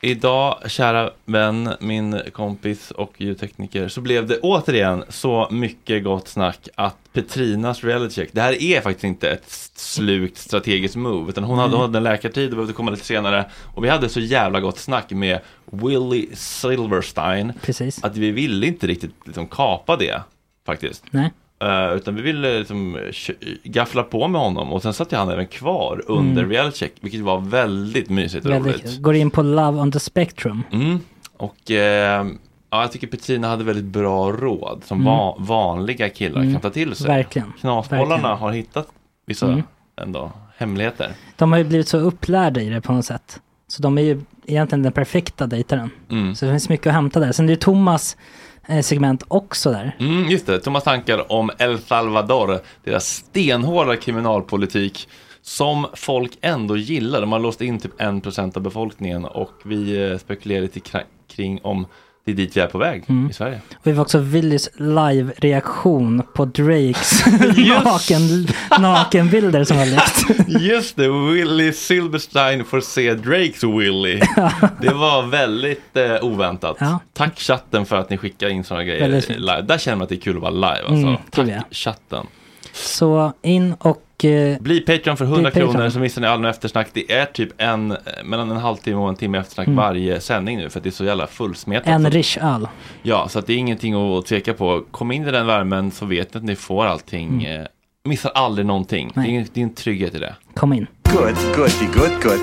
Idag, kära vän, min kompis och ljudtekniker, så blev det återigen så mycket gott snack att Petrinas reality check, det här är faktiskt inte ett slukt strategiskt move, utan hon hade, hon hade en läkartid och behövde komma lite senare. Och vi hade så jävla gott snack med Willie Silverstein, Precis. att vi ville inte riktigt liksom kapa det, faktiskt. Nej. Eh, utan vi ville liksom kö- gaffla på med honom och sen satt ju han även kvar under Mm. reality check, vilket var väldigt mysigt och roligt. Väldigt, går in på Love on the Spectrum. Mm. Och eh, ja, jag tycker Petrina hade väldigt bra råd som Mm. va- vanliga killar Mm. kan ta till sig. Verkligen. Knasbollarna Verkligen. har hittat vissa Mm. ändå hemligheter. De har ju blivit så upplärda i det på något sätt. Så de är ju egentligen den perfekta dejtaren. Mm. Så det finns mycket att hämta där. Sen det är Thomas eh, Eh, segment också där. Mm, just det, Thomas tankar om El Salvador, deras stenhårda kriminalpolitik som folk ändå gillar. De har låst in typ 1% av befolkningen och vi eh, spekulerar lite kring om det är dit vi är på väg Mm. i Sverige. Och vi var också Willys live-reaktion på Drakes naken, nakenbilder som var läckt. Just det, Willy Silverstein får se Drakes Willy. Det var väldigt eh, oväntat. Ja. Tack chatten för att ni skickar in sådana grejer live. Där känner man att det är kul att vara live. Alltså. Mm, Tack chatten. Så in och eh, Bli Patreon för 100 Bli Patreon. kronor så missar ni all eftersnack. Det är typ en, eh, mellan en halvtimme och en timme eftersnack Mm. varje sändning nu för att det är så jävla fullsmetat. en rish öl. Ja, så att det är ingenting att tveka på. Kom in i den värmen så vet ni att ni får allting. Eh, missar aldrig någonting. Det Mm. Är, det är en trygghet i det. Kom in. Good, goody, good, good.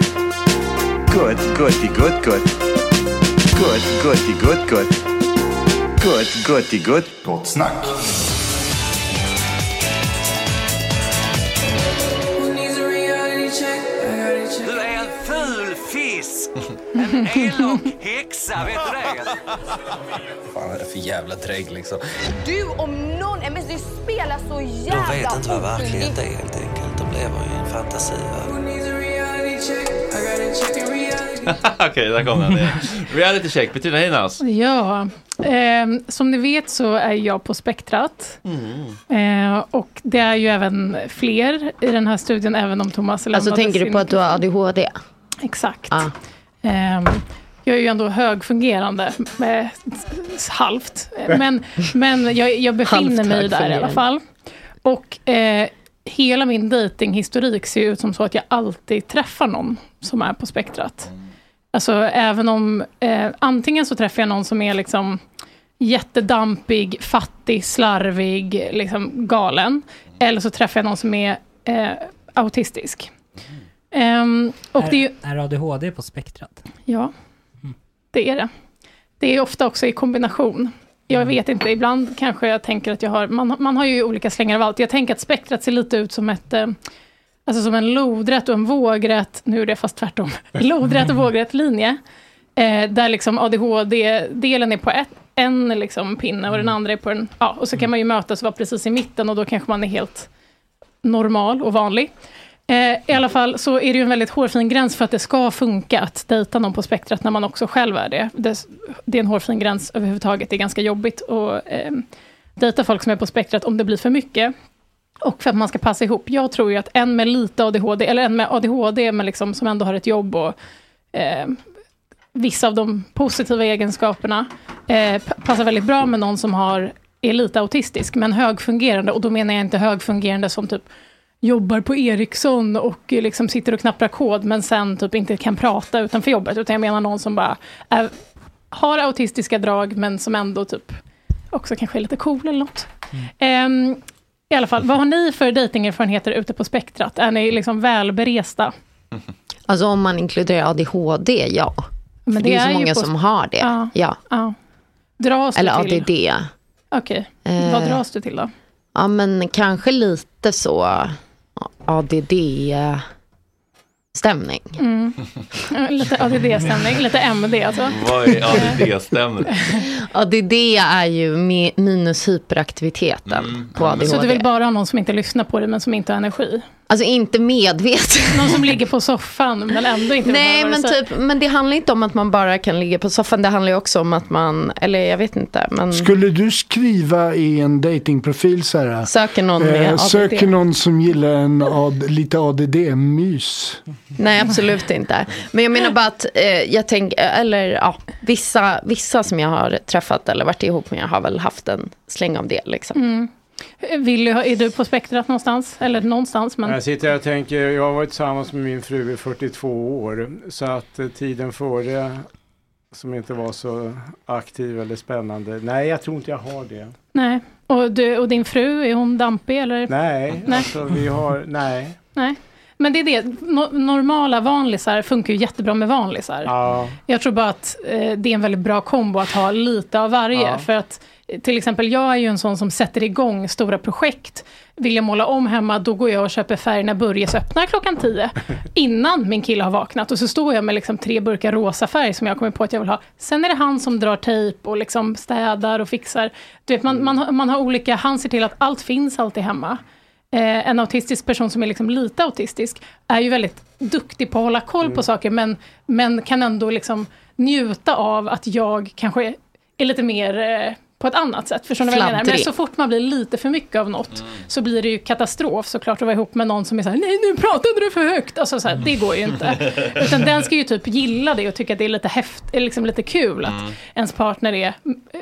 Good, goody, good, good. Good, goody, good, good. Good, goody, good. Gott snack. Elak häxa, vet du det? fan är det för jävla drägg liksom? Du om någon, men du spelar så jävla De vet inte vad verklighet är helt enkelt. De lever i en fantasivärld. Okej, där kom den. Reality check, Bettina Heinas. Ja, ehm, som ni vet så är jag på Spektrat. Eh, och det är ju även fler i den här studien, även om Thomas Alltså lämnade tänker du på att du har ADHD? Exakt. Ja. Ehm, jag är ju ändå högfungerande, med, halvt. Men, men jag, jag befinner Halvt mig där i alla fall. Och eh, hela min datinghistorik ser ut som så att jag alltid träffar någon som är på spektrat. Alltså även om, eh, antingen så träffar jag någon som är liksom jättedampig, fattig, slarvig, liksom galen. Eller så träffar jag någon som är eh, autistisk. Ehm, och det är ju, är, är ADHD på spektrat? Ja, det är det. Det är ofta också i kombination. Jag vet inte, ibland kanske jag tänker att jag har, man, man har ju olika slängar av allt. Jag tänker att spektrat ser lite ut som ett, eh, alltså som en lodrätt och en vågrätt, nu är det fast tvärtom, lodrätt och vågrätt linje. Eh, där liksom ADHD-delen är på ett, en liksom pinne och den andra är på en, ja, och så kan man ju mötas och vara precis i mitten och då kanske man är helt normal och vanlig. Eh, I alla fall så är det ju en väldigt hårfin gräns för att det ska funka att dejta någon på spektrat när man också själv är det. Det, är en hårfin gräns överhuvudtaget. Det är ganska jobbigt att eh, dejta folk som är på spektrat om det blir för mycket. Och för att man ska passa ihop. Jag tror ju att en med lite ADHD, eller en med ADHD men liksom, som ändå har ett jobb och eh, vissa av de positiva egenskaperna eh, passar väldigt bra med någon som har, är lite autistisk, men högfungerande. Och då menar jag inte högfungerande som typ jobbar på Ericsson och eh, liksom sitter och knapprar kod, men sen typ inte kan prata utanför jobbet. Utan jag menar någon som bara är, har autistiska drag, men som ändå typ också kanske är lite cool eller något. Ehm, I alla fall, vad har ni för dejtingerfarenheter ute på spektrat? Är ni liksom välberesta? Alltså om man inkluderar ADHD, ja. Men För det, är så ju många på- som har det. Ja. Ja. Ja. Dras Eller du till? ADD. Okej, Eh. vad dras du till då? Ja, men kanske lite så ADD ADD-stämning. Mm. Lite ADD-stämning, lite MD alltså. Vad är ADD-stämning? ADD är ju mi- minus hyperaktiviteten på ADHD. Så du vill bara ha någon som inte lyssnar på dig men som inte har energi? Alltså inte medvetet. Någon som ligger på soffan men ändå inte Nej, men, typ, men det handlar inte om att man bara kan ligga på soffan. Det handlar ju också om att man, eller jag vet inte. Men Skulle du skriva i en datingprofil så här? Söker någon med eh, ADD. Söker någon som gillar en AD, lite ADD-mys. Nej, absolut inte. Men jag menar bara att eh, jag tänker, eller ja, vissa, vissa som jag har träffat eller varit ihop med har väl haft en släng av det. Liksom. Mm. Vill du, är du på spektrat någonstans? Eller någonstans? Men... Jag sitter och tänker, jag har varit tillsammans med min fru i 42 år. Så att eh, tiden före som inte var så aktiv eller spännande. Nej, jag tror inte jag har det. Nej. Och, du, och din fru, är hon dampig eller? Nej, Nej. alltså vi har, nej. Nej. Men det är det, no normala vanlisar funkar ju jättebra med vanlisar. Ja. Jag tror bara att eh, det är en väldigt bra kombo att ha lite av varje. Ja. För att till exempel, jag är ju en sån som sätter igång stora projekt. Vill jag måla om hemma, då går jag och köper färg när Börjes öppnar klockan 10. Innan min kille har vaknat. Och så står jag med liksom tre burkar rosa färg som jag kommer på att jag vill ha. Sen är det han som drar tejp och liksom städar och fixar. Du vet, man, man, har- man har olika, han ser till att allt finns alltid hemma. Eh, en autistisk person som är liksom lite autistisk är ju väldigt duktig på att hålla koll på saker, men, men kan ändå liksom njuta av att jag kanske är lite mer eh, på ett annat sätt. Förstår ni vad jag menar? Men så fort man blir lite för mycket av något så blir det ju katastrof såklart att vara ihop med någon som är så här, nej nu pratade du för högt. Alltså så här, det går ju inte. Utan den ska ju typ gilla det och tycka att det är lite häft, är liksom lite kul att ens partner är,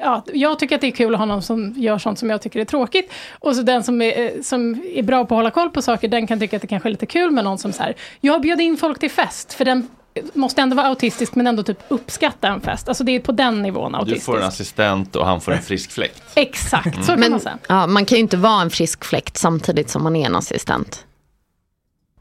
ja, jag tycker att det är kul att ha någon som gör sånt som jag tycker är tråkigt. Och så den som är, eh, som är bra på att hålla koll på saker, den kan tycka att det kanske är lite kul med någon som så här, jag bjöd in folk till fest, för den måste ändå vara autistisk men ändå typ uppskatta en fest. Alltså det är på den nivån Du autistisk. får en assistent och han får en frisk fläkt. Exakt, så kan Men man säga. ja, man kan ju inte vara en frisk fläkt samtidigt som man är en assistent.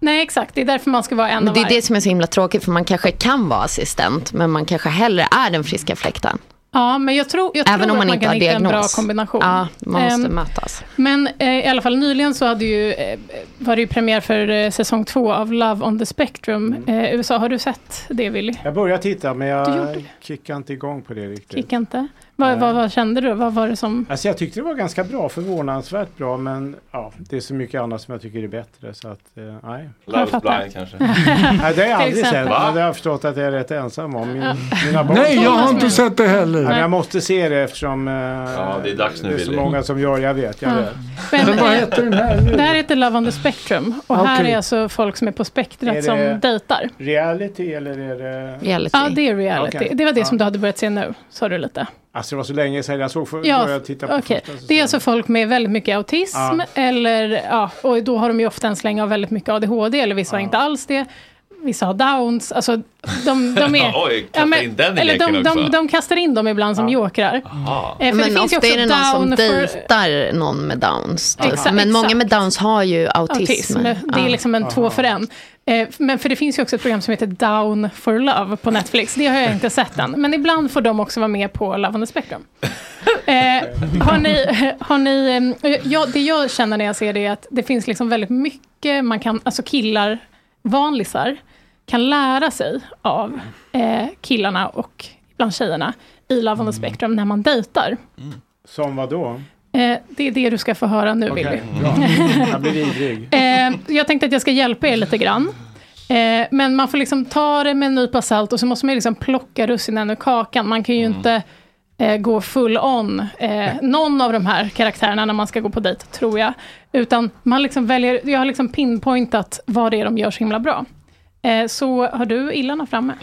Nej, exakt. Det är därför man ska vara en Men av det är varje. det som är så himla tråkigt, för man kanske kan vara assistent, men man kanske hellre är den friska fläkten. Ja, men jag tror, jag Även tror om man att man inte kan har hitta en bra diagnos. kombination. Ja, man måste Ehm, mötas. Men eh, i alla fall nyligen så hade ju, eh, var det ju premiär för eh, säsong två av Love on the Spectrum. Eh, USA, har du sett det Willy? Jag började titta men jag kickade inte igång på det riktigt. Kicka inte. Vad, vad, vad kände du? Vad var det som... Alltså jag tyckte det var ganska bra, förvånansvärt bra men ja, det är så mycket annat som jag tycker är bättre så att eh, nej. Love is blind kanske. nej det har jag aldrig sett, men det har jag förstått att jag är rätt ensam om. Min, mina barn Nej, jag har inte sett det heller. men jag måste se det eftersom eh, Ja, det är dags nu, det är så Willy. många som gör, jag vet, jag Ja. vet. Men, Men vad eh, heter den här nu? det här heter Love on the Spectrum. Och här Okej. är alltså folk som är på spektrat Är som dejtar. Reality eller är det... Reality. Ja, det är reality. Okej. Det var det Ja. som du hade börjat se nu, sa du lite. Alltså det var så länge sedan jag såg för, Ja, började titta på okej. första. Det är alltså folk med väldigt mycket autism, Ja. eller, ja, och då har de ju ofta en släng av väldigt mycket ADHD, eller vissa har inte alls det. Vissa har downs, alltså de, de är... Oj, kasta in den i eller de, de, de kastar in dem ibland som jokrar. Aha. Eh, för Men det finns ju ofta också är det någon som för- dejtar någon med downs. typ. Exakt, men många exakt. med downs har ju autism. autism. Det är Ja. liksom en två för en. Eh, Men för det finns ju också ett program som heter Down for Love på Netflix. Det har jag inte sett än. Men ibland får de också vara med på Love on the Spectrum. Eh, har ni, har ni, eh, ja, det jag känner när jag ser det är att det finns liksom väldigt mycket man kan, alltså killar, vanlisar, kan lära sig av eh, killarna och bland tjejerna i Love on the Spectrum när man dejtar. Som vad då? Eh, det är det du ska få höra nu, Willy. Okej, bra. Jag blir ivrig. Eh, jag tänkte att jag ska hjälpa er lite grann. Eh, men man får liksom ta det med en nypa salt och så måste man liksom plocka russinen ur kakan. Man kan ju inte eh, gå full on någon av de här karaktärerna när man ska gå på dejt, tror jag. Utan man liksom väljer, jag har liksom pinpointat vad det är de gör så himla bra. Eh, så har du illarna framme?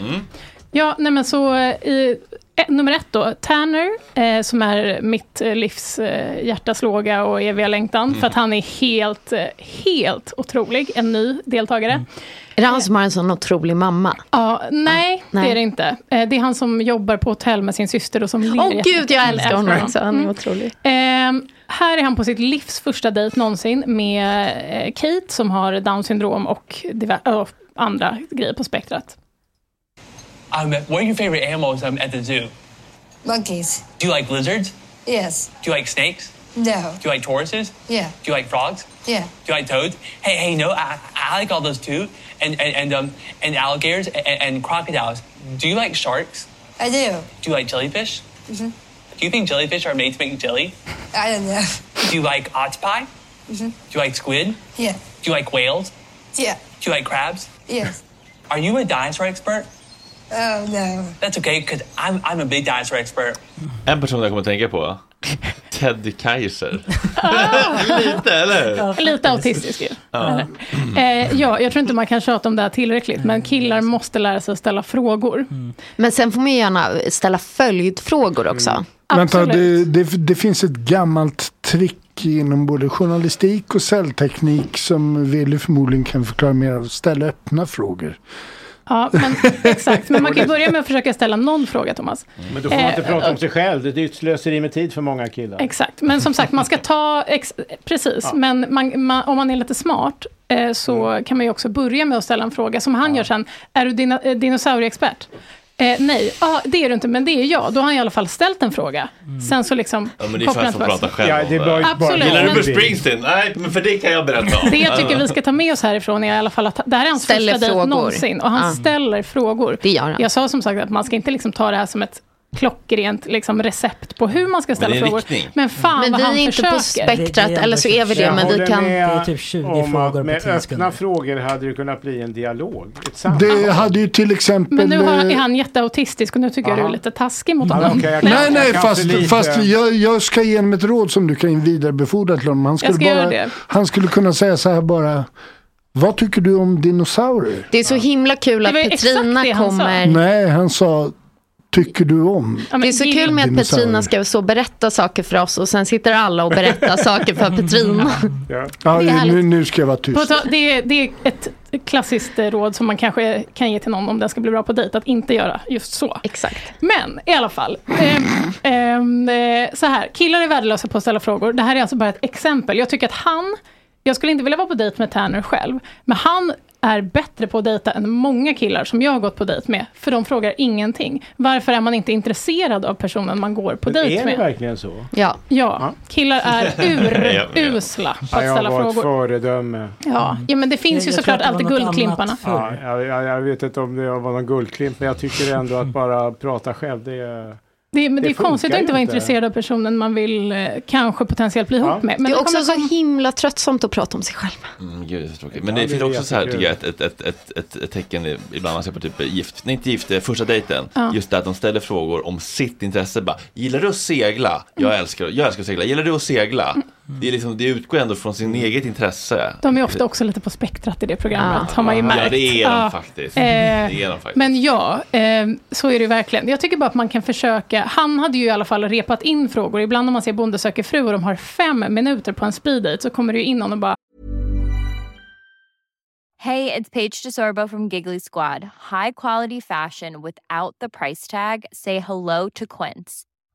Ja, nej men så eh, i, eh, nummer ett då, Tanner, eh, som är mitt eh, livs eh, hjärtaslåga och eviga längtan, för att han är helt, eh, helt otrolig, en ny deltagare. Är det han som har en sån otrolig mamma? Ja, nej, nej. det är det inte. Eh, det är han som jobbar på hotell med sin syster och som ler Åh gud, jag älskar honom också. Han är otrolig. Ehm, här är han på sitt livs första dejt någonsin med eh, Kate som har down syndrom och andra grejer på spektrat. Um, what are your favorite animals um, at the zoo? Monkeys. Do you like lizards? Yes. Do you like snakes? No. Do you like tortoises? Yeah. Do you like frogs? Yeah. Do you like toads? Hey, hey, no, I, I like all those too. And and and um and alligators and, and crocodiles. Do you like sharks? I do. Do you like jellyfish? Mm-hmm. Do you think jellyfish are made to make jelly? I don't know. Do you like octopi? Mm-hmm. Do you like squid? Yeah. Do you like whales? Yeah. Do you like crabs? Yes. Are you a dinosaur expert? Oh no. That's okay, because I'm, I'm a big dinosaur expert. En person jag kommer att tänka på. Teddy Kaiser. Lite, eller? Lite autistisk ju. Ja. Eh, ja, jag tror inte man kan tjata om det här tillräckligt, men killar måste lära sig att ställa frågor. Men sen får man ju gärna ställa följdfrågor också. Vänta, Absolut. det, det, det finns ett gammalt trick inom både journalistik och cellteknik som Willy förmodligen kan förklara mer av. Ställa öppna frågor. Ja, men, exakt. Men man kan börja med att försöka ställa någon fråga, Thomas. Men då får man inte Eh, prata om sig själv. Det är ett slöseri med tid för många killar. Exakt, men som sagt, man ska ta, ex, precis, Ja. men man, man, om man är lite smart eh, så Mm. kan man ju också börja med att ställa en fråga, som han gör sen, är du dina, eh, dinosaurieexpert? Eh, nej, ah, det är du inte, men det är jag. Då har han i alla fall ställt en fråga. Sen så liksom Ja, men det är kopplar för att få prata själv Ja, det bara- Absolut. Gillar du Bruce Springsteen? Nej, men för det kan jag berätta om. Det jag tycker vi ska ta med oss härifrån är i alla fall att det här är hans Ställer första dejt någonsin. Och han Ja. ställer frågor. Det gör han. Jag sa som sagt att man ska inte liksom ta det här som ett klockrent liksom, recept på hur man ska ställa det är en frågor. Men fan Men vad vi han är inte på försöker. spektrat, eller så är vi det, Jag men vi kan... med Det är typ 20 om frågor på med 10 öppna sekunder. frågor hade det kunnat bli en dialog. Det hade ju till exempel... Men nu har, eh, är han jätteautistisk och nu tycker jag du är Aha. lite taskig mot honom. jag Men- Nej, nej, fast, lite- fast jag, jag ska ge honom ett råd som du kan vidarebefordra till honom. Han skulle, bara, han skulle kunna säga så här bara. Vad tycker du om dinosaurier? Det är så himla kul att Petrina kommer... Nej, han sa tycker du om? Ja, men Det är så kul med att. Petrina ska så berätta saker för oss och sen sitter alla och berättar saker för Petrina. Ja. Ja, Det är nu, nu ska jag vara tyst. Det är, det är ett klassiskt eh, råd som man kanske kan ge till någon om den ska bli bra på dejt, att inte göra just så. Exakt. Men i alla fall, ehm, eh, så här, killar är värdelösa på att ställa frågor. Det här är alltså bara ett exempel. Jag tycker att han, jag skulle inte vilja vara på dejt med Tanner själv, men han är bättre på att dejta än många killar som jag har gått på dejt med, för de frågar ingenting. Varför är man inte intresserad av personen man går på dejt är det med? verkligen så? Ja. Ja, killar är urusla på att jag ställa var ett frågor. föredöme. Ja, ja, men det finns ju Jag- jag såklart alltid guldklimparna. Ja, jag, jag, jag vet inte om det var någon guldklimp, men jag tycker ändå att bara prata själv, det är... Det, men det, Det är konstigt att inte vara intresserad av personen man vill eh, kanske potentiellt bli ihop Ja. med. Men det är också så himla tröttsamt att prata om sig själv. Mm, gud, det. Men det, finns är också så här, tycker jag, ett, ett, ett, ett, ett, ett tecken ibland man ser på typ gift, nej inte gift, eh, första dejten. Ja. Just det att de ställer frågor om sitt intresse. Bara, gillar du att segla? Jag älskar, jag älskar att segla. Gillar du att segla? Det, är liksom, det utgår ändå från sin eget intresse. De är ofta också lite på spektrat i det programmet, har man ju märkt. Ja, det är de Ja. faktiskt. Eh, det är de faktiskt. Men ja, eh, så är det ju verkligen. Jag tycker bara att man kan försöka. Han hade ju i alla fall repat in frågor. Ibland när man ser Bonde söker fru och de har fem minuter på en speeddate så kommer det ju in någon och bara Hey, it's Paige DeSorbo from Giggly Squad. High quality fashion without the price tag. Say hello to Quince.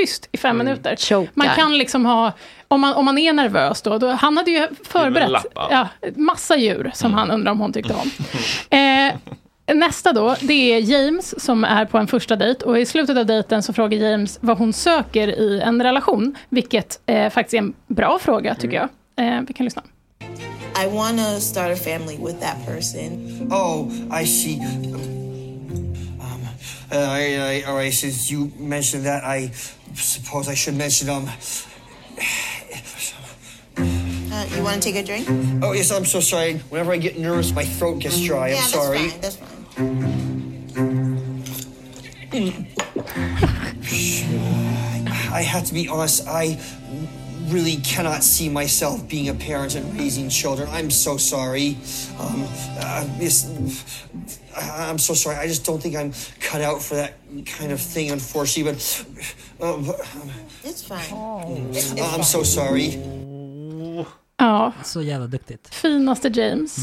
Tyst i fem minuter. Chokar. Man kan liksom ha, om man, om man är nervös då, då han hade ju förberett ja, massa djur som han undrar om hon tyckte om. Eh, nästa då, det är James som är på en första dejt och i slutet av dejten så frågar James vad hon söker i en relation, vilket eh, faktiskt är en bra fråga tycker jag. Eh, vi kan lyssna. I want to start a family with that person. Oh, I see. Um, uh, I, I, all right, since you mentioned that, I suppose I should mention um. Uh, you want to take a drink? Oh yes, I'm so sorry. Whenever I get nervous, my throat gets dry. I'm yeah, sorry. that's fine. That's fine. I have to be honest. I really cannot see myself being a parent and raising children. I'm so sorry. Um, uh, yes, I- I'm so sorry. I just don't think I'm cut out for that kind of thing, unfortunately. But uh, It's fine. It's, it's I'm fine. so sorry. Ja, Så jävla duktigt. finaste James.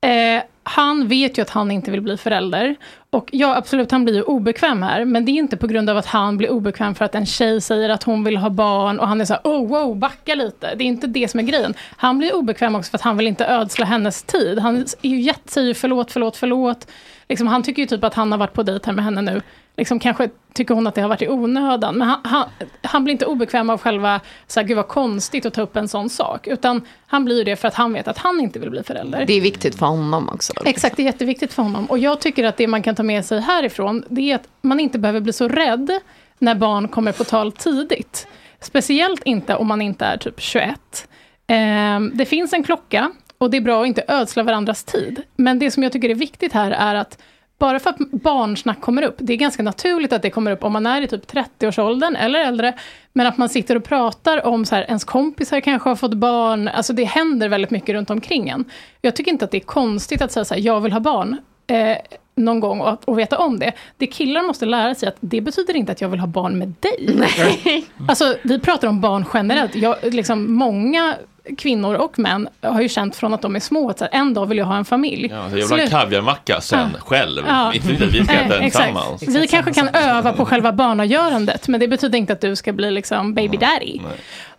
Eh, han vet ju att han inte vill bli förälder. Och ja, absolut, han blir ju obekväm här. Men det är inte på grund av att han blir obekväm för att en tjej säger att hon vill ha barn. Och han är så här, oh wow, backa lite. Det är inte det som är grejen. Han blir obekväm också för att han vill inte ödsla hennes tid. Han är ju jätte, säger ju förlåt, förlåt, förlåt. Liksom, han tycker ju typ att han har varit på dejt här med henne nu. Liksom, kanske tycker hon att det har varit i onödan. Men han, han, han blir inte obekväm av själva, så här, gud vad konstigt att ta upp en sån sak. Utan han blir ju det för att han vet att han inte vill bli förälder. Det är viktigt för honom också. Exakt, det är jätteviktigt för honom. Och jag tycker att det man kan ta med sig härifrån, det är att man inte behöver bli så rädd när barn kommer på tal tidigt. Speciellt inte om man inte är typ 21. Ehm, det finns en klocka och det är bra att inte ödsla varandras tid. Men det som jag tycker är viktigt här är att bara för att barnsnack kommer upp, det är ganska naturligt att det kommer upp om man är i typ 30-årsåldern eller äldre, men att man sitter och pratar om så här, ens kompisar kanske har fått barn, alltså det händer väldigt mycket runt omkring en. Jag tycker inte att det är konstigt att säga så här, jag vill ha barn, eh, någon gång och, och veta om det. Det killar måste lära sig att det betyder inte att jag vill ha barn med dig. Nej. Alltså vi pratar om barn generellt. Jag, liksom, många kvinnor och män har ju känt från att de är små att så här, en dag vill jag ha en familj. Ja, så jag vill ha en kaviarmacka sen Ja. själv. Ja. Inte att vi ska äta Nej, tillsammans. Vi kanske kan öva på själva barnagörandet, men det betyder inte att du ska bli liksom baby daddy.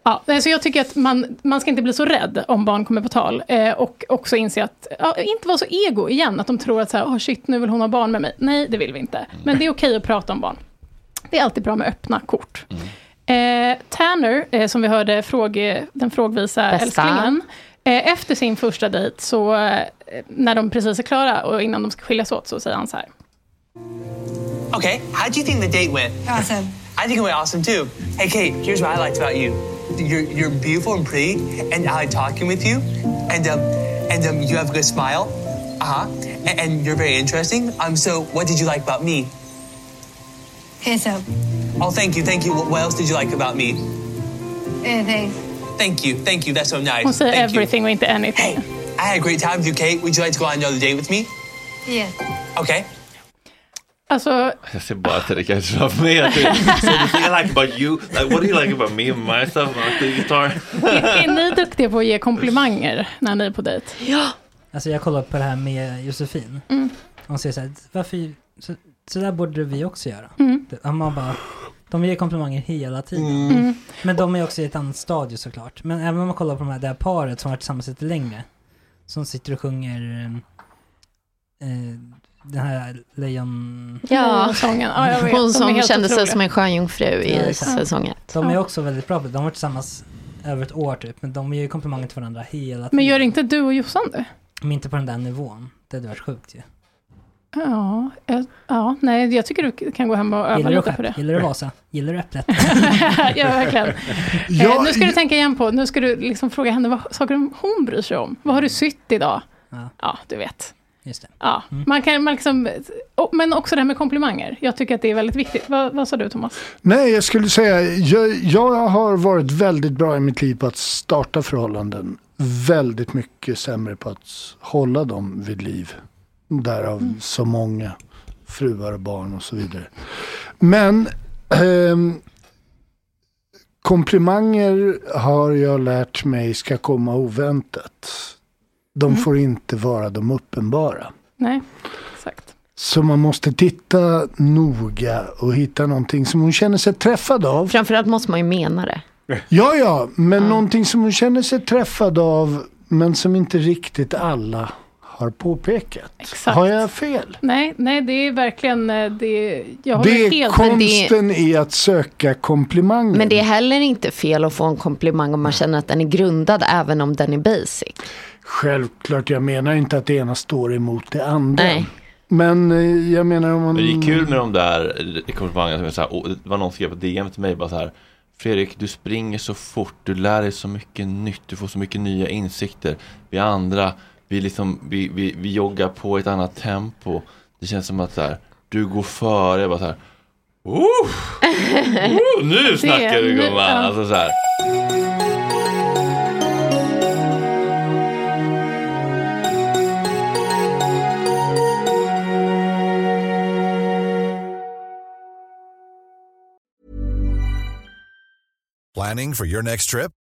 Ja, så jag tycker att man, man ska inte bli så rädd om barn kommer på tal. Eh, och också inse att, ja, inte vara så ego igen, att de tror att så här, oh shit, nu vill hon ha barn med mig. Nej, det vill vi inte. Men det är okej att prata om barn. Det är alltid bra med öppna kort. Eh, Tanner, eh, som vi hörde fråge, den frågvisa Bästa. älsklingen, eh, efter sin första dejt, så eh, när de precis är klara och innan de ska skiljas åt, så säger han så här. Okay, how do you think the date went? Awesome. I think it went awesome too. Hey, Kate, here's what I liked about you. You're, you're beautiful and pretty, and I like talking with you, and um, and um, you have a good smile, uh huh, and, and you're very interesting. Um, so what did you like about me? Handsome. Oh, thank you, thank you. What, else did you like about me? Anything. Thank you, thank you. That's so nice. Hon säger Thank you. everything och inte anything. I had a great time with you, Kate. Would you like to go on another date with me? Yeah. Okay. Alltså, Jag ser bara att det kanske var mer. So the thing I like about you, like what do you like about me and myself guitar? är, är ni duktiga på att ge komplimanger när ni är på dejt? Ja. Alltså jag kollar på det här med Josefin. Mm. Hon säger så här, varför, så, så där borde vi också göra. Mm. Man bara, de ger komplimanger hela tiden. Mm. Men de är också i ett annat stadie såklart. Men även om man kollar på de här, det här paret som har varit tillsammans lite längre. Som sitter och sjunger eh, eh, den här lejon... Ja, sången. Ja, jag vet. Hon som kände sig som en sjöjungfru Ja, i exakt. säsong ett. De är också väldigt bra på det. De har varit tillsammans över ett år typ. Men de ger ju komplimanger till varandra hela tiden. Men gör inte du och Jossan det? Men inte på den där nivån. Det hade varit sjukt ju. Ja, jag, ja, nej, jag tycker du kan gå hem och öva Gillar du lite på det. skepp? Gillar du Vasa? Gillar du Äpplet? ja, verkligen. Ja, eh, nu ska du tänka igen på, nu ska du liksom fråga henne vad saker hon bryr sig om. Vad har du sytt idag? Ja, du vet. Just det. Ja, man kan, man liksom, men också det här med komplimanger. Jag tycker att det är väldigt viktigt. Vad, vad sa du Thomas? Nej, jag skulle säga, jag, jag har varit väldigt bra i mitt liv på att starta förhållanden. Väldigt mycket sämre på att hålla dem vid liv. Därav så många fruar och barn och så vidare. Men ehm, komplimanger har jag lärt mig ska komma oväntat. De får inte vara de uppenbara. Nej, exakt. Så man måste titta noga och hitta någonting som hon känner sig träffad av. Framförallt måste man ju mena det. Ja, ja, men någonting som hon känner sig träffad av men som inte riktigt alla har påpekat. Exakt. Har jag fel? Nej, nej, det är verkligen, eh, det, jag Det är helt konsten i att söka komplimanger. Men det är heller inte fel att få en komplimang om man känner att den är grundad även om den är basic. Självklart, jag menar inte att det ena står emot det andra. Nej. Men eh, jag menar om man... Det är kul med de där komplimangerna så här, och det var någon som skrev på DM till mig bara så här Fredrik, du springer så fort, du lär dig så mycket nytt, du får så mycket nya insikter. Vi andra, vi, liksom, vi, vi, vi joggar på ett annat tempo. Det känns som att så här, du går före, jag bara så här, oh, oh, nu snackar du gumman! Alltså så här. Planning for your next trip?